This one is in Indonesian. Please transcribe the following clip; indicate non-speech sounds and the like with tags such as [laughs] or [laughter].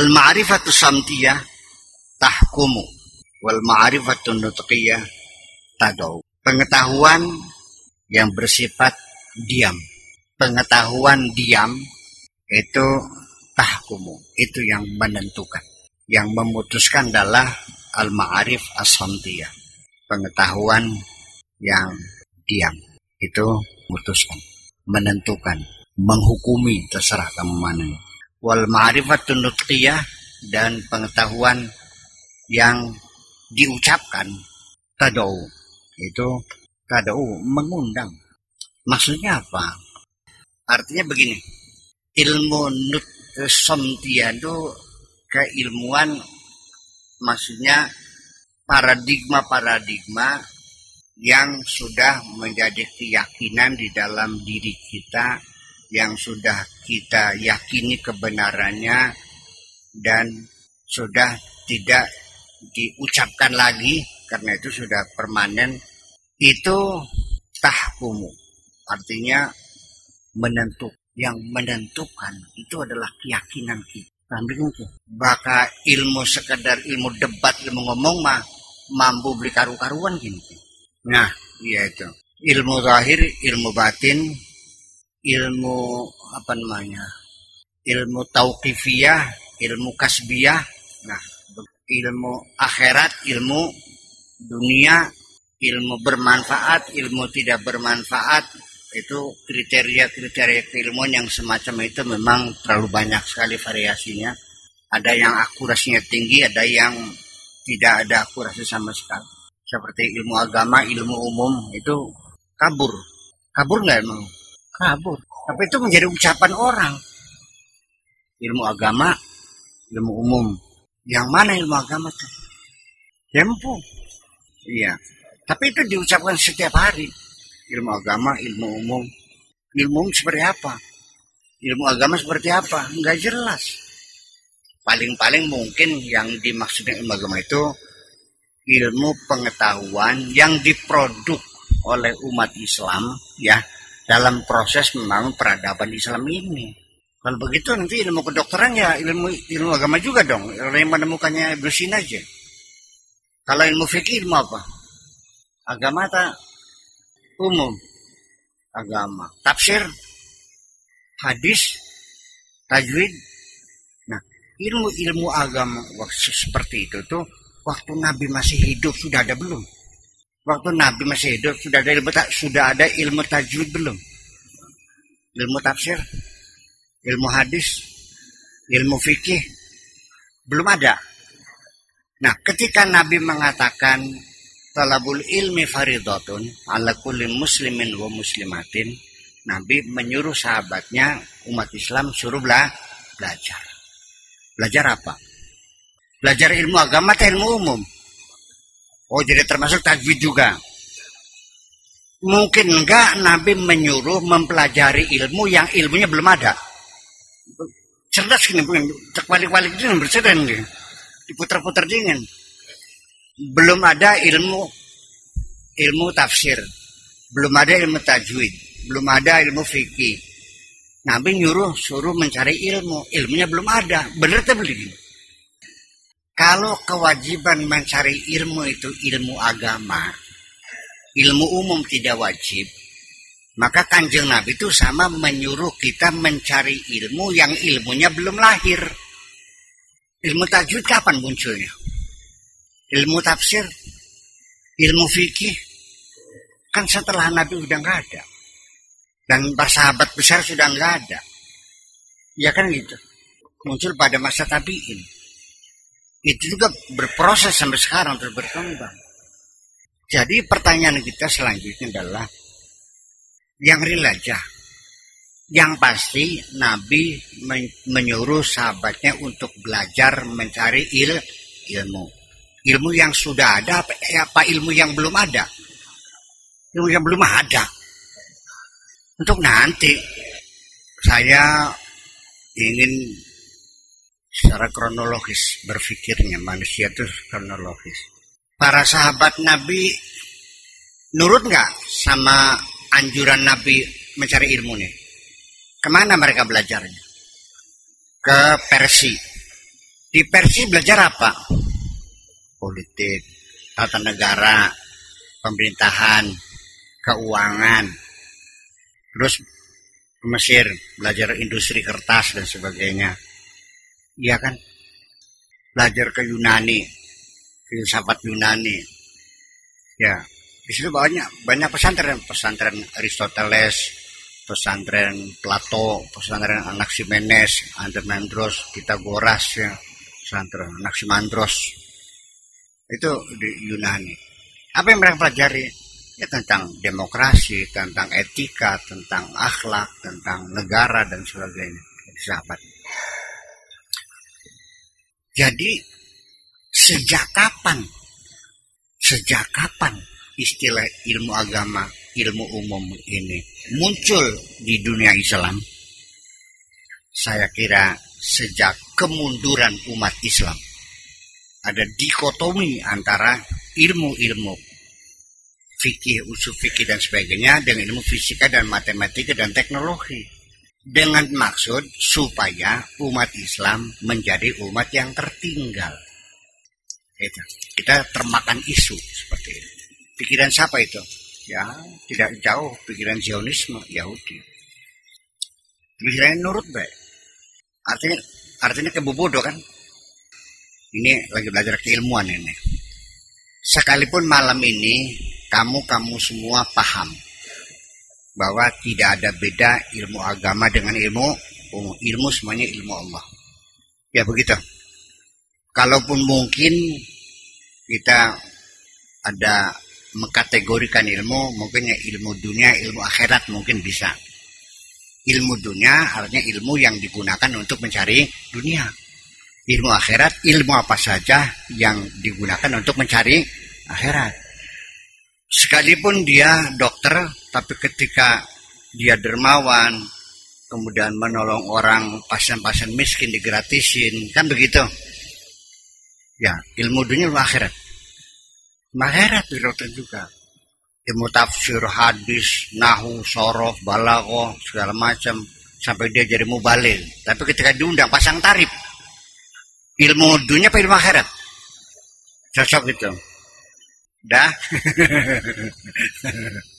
al ma'rifatu samtiyah tahkumu. Wal ma'rifatu nutqiyah tadau pengetahuan yang bersifat diam. Pengetahuan diam itu tahkumu. Itu yang menentukan. Yang memutuskan adalah al-ma'arif as pengetahuan yang diam. Itu memutuskan. Menentukan. Menghukumi. Terserah kamu mana wal ma'rifatun nutqiyah dan pengetahuan yang diucapkan. Tadau. Itu tadau mengundang. Maksudnya apa? Artinya begini. Ilmu nut somtia itu keilmuan maksudnya paradigma-paradigma yang sudah menjadi keyakinan di dalam diri kita yang sudah kita yakini kebenarannya dan sudah tidak diucapkan lagi karena itu sudah permanen itu tahkumu artinya menentuk yang menentukan itu adalah keyakinan kita. Baka ilmu sekedar ilmu debat ilmu ngomong mah mampu beli karu-karuan gini. Nah iya itu. Ilmu zahir ilmu batin ilmu apa namanya ilmu tauqifiyah ilmu kasbiyah nah ilmu akhirat ilmu dunia ilmu bermanfaat ilmu tidak bermanfaat itu kriteria-kriteria keilmuan yang semacam itu memang terlalu banyak sekali variasinya. Ada yang akurasinya tinggi, ada yang tidak ada akurasi sama sekali. Seperti ilmu agama, ilmu umum itu kabur. Kabur nggak emang? Kabur. Tapi itu menjadi ucapan orang. Ilmu agama, ilmu umum. Yang mana ilmu agama itu? Tempo. Iya. Tapi itu diucapkan setiap hari ilmu agama, ilmu umum. Ilmu umum seperti apa? Ilmu agama seperti apa? Enggak jelas. Paling-paling mungkin yang dimaksudnya ilmu agama itu ilmu pengetahuan yang diproduk oleh umat Islam ya dalam proses membangun peradaban Islam ini. Kalau begitu nanti ilmu kedokteran ya ilmu ilmu agama juga dong. Orang yang menemukannya Ibnu aja. Kalau ilmu fikih ilmu apa? Agama tak umum agama tafsir hadis tajwid nah ilmu-ilmu agama waktu seperti itu tuh waktu Nabi masih hidup sudah ada belum waktu Nabi masih hidup sudah ada ilmu sudah ada ilmu tajwid belum? Ilmu tafsir? Ilmu hadis? Ilmu fikih? Belum ada. Nah ketika Nabi mengatakan talabul ilmi faridatun ala kulli muslimin wa muslimatin Nabi menyuruh sahabatnya umat Islam suruh bela belajar. Belajar apa? Belajar ilmu agama atau ilmu umum oh jadi termasuk tajwid juga? Mungkin enggak Nabi menyuruh mempelajari ilmu yang ilmunya belum ada. Cerdas gini terbalik-balik itu bercerdas nih diputar-putar dingin. Belum ada ilmu ilmu tafsir, belum ada ilmu tajwid, belum ada ilmu fikih. Nabi nyuruh suruh mencari ilmu, ilmunya belum ada. Benar tak beli? Kalau kewajiban mencari ilmu itu ilmu agama, ilmu umum tidak wajib, maka kanjeng Nabi itu sama menyuruh kita mencari ilmu yang ilmunya belum lahir. Ilmu tajwid kapan munculnya? ilmu tafsir, ilmu fikih, kan setelah Nabi udah nggak ada. Dan sahabat besar sudah nggak ada. Ya kan gitu. Muncul pada masa tabiin. Itu juga berproses sampai sekarang terus berkembang. Jadi pertanyaan kita selanjutnya adalah yang real aja. Yang pasti Nabi menyuruh sahabatnya untuk belajar mencari il ilmu ilmu yang sudah ada apa, eh, apa ilmu yang belum ada ilmu yang belum ada untuk nanti saya ingin secara kronologis berpikirnya manusia itu kronologis para sahabat Nabi nurut nggak sama anjuran Nabi mencari ilmu nih ke mana mereka belajarnya ke Persia Di Persi belajar apa? Politik, tata negara, pemerintahan, keuangan. Terus Mesir belajar industri kertas dan sebagainya. Iya kan? Belajar ke Yunani, filsafat Yunani. Ya, di situ banyak banyak pesantren, pesantren Aristoteles, pesantren Plato, pesantren Anaximenes, Andromandros, Pitagoras ya, pesantren Anaximandros. Itu di Yunani. Apa yang mereka pelajari? Ya tentang demokrasi, tentang etika, tentang akhlak, tentang negara dan sebagainya. Sahabat. Jadi sejak kapan? Sejak kapan istilah ilmu agama, ilmu umum ini muncul di dunia Islam? Saya kira sejak kemunduran umat Islam. Ada dikotomi antara ilmu-ilmu fikih, usul fikih dan sebagainya dengan ilmu fisika dan matematika dan teknologi. Dengan maksud supaya umat Islam menjadi umat yang tertinggal. Itu. Kita termakan isu seperti itu. Pikiran siapa itu? Ya, tidak jauh pikiran Zionisme Yahudi. Pikirannya nurut baik. Artinya artinya kebobodo kan? Ini lagi belajar keilmuan ini. Sekalipun malam ini kamu-kamu semua paham bahwa tidak ada beda ilmu agama dengan ilmu umum. Ilmu semuanya ilmu Allah. Ya begitu. Kalaupun mungkin kita ada mengkategorikan ilmu, mungkin ya ilmu dunia, ilmu akhirat mungkin bisa. Ilmu dunia artinya ilmu yang digunakan untuk mencari dunia. Ilmu akhirat, ilmu apa saja yang digunakan untuk mencari akhirat sekalipun dia dokter tapi ketika dia dermawan kemudian menolong orang pasien-pasien miskin digratisin kan begitu? Ya ilmu dunia ilmu akhirat. Akhirat dokter juga. Ilmu tafsir hadis nahu sorof balago segala macam sampai dia jadi mubalil tapi ketika diundang pasang tarif. Ilmu dunia apa ilmu akhirat? Cocok itu Dah. [laughs]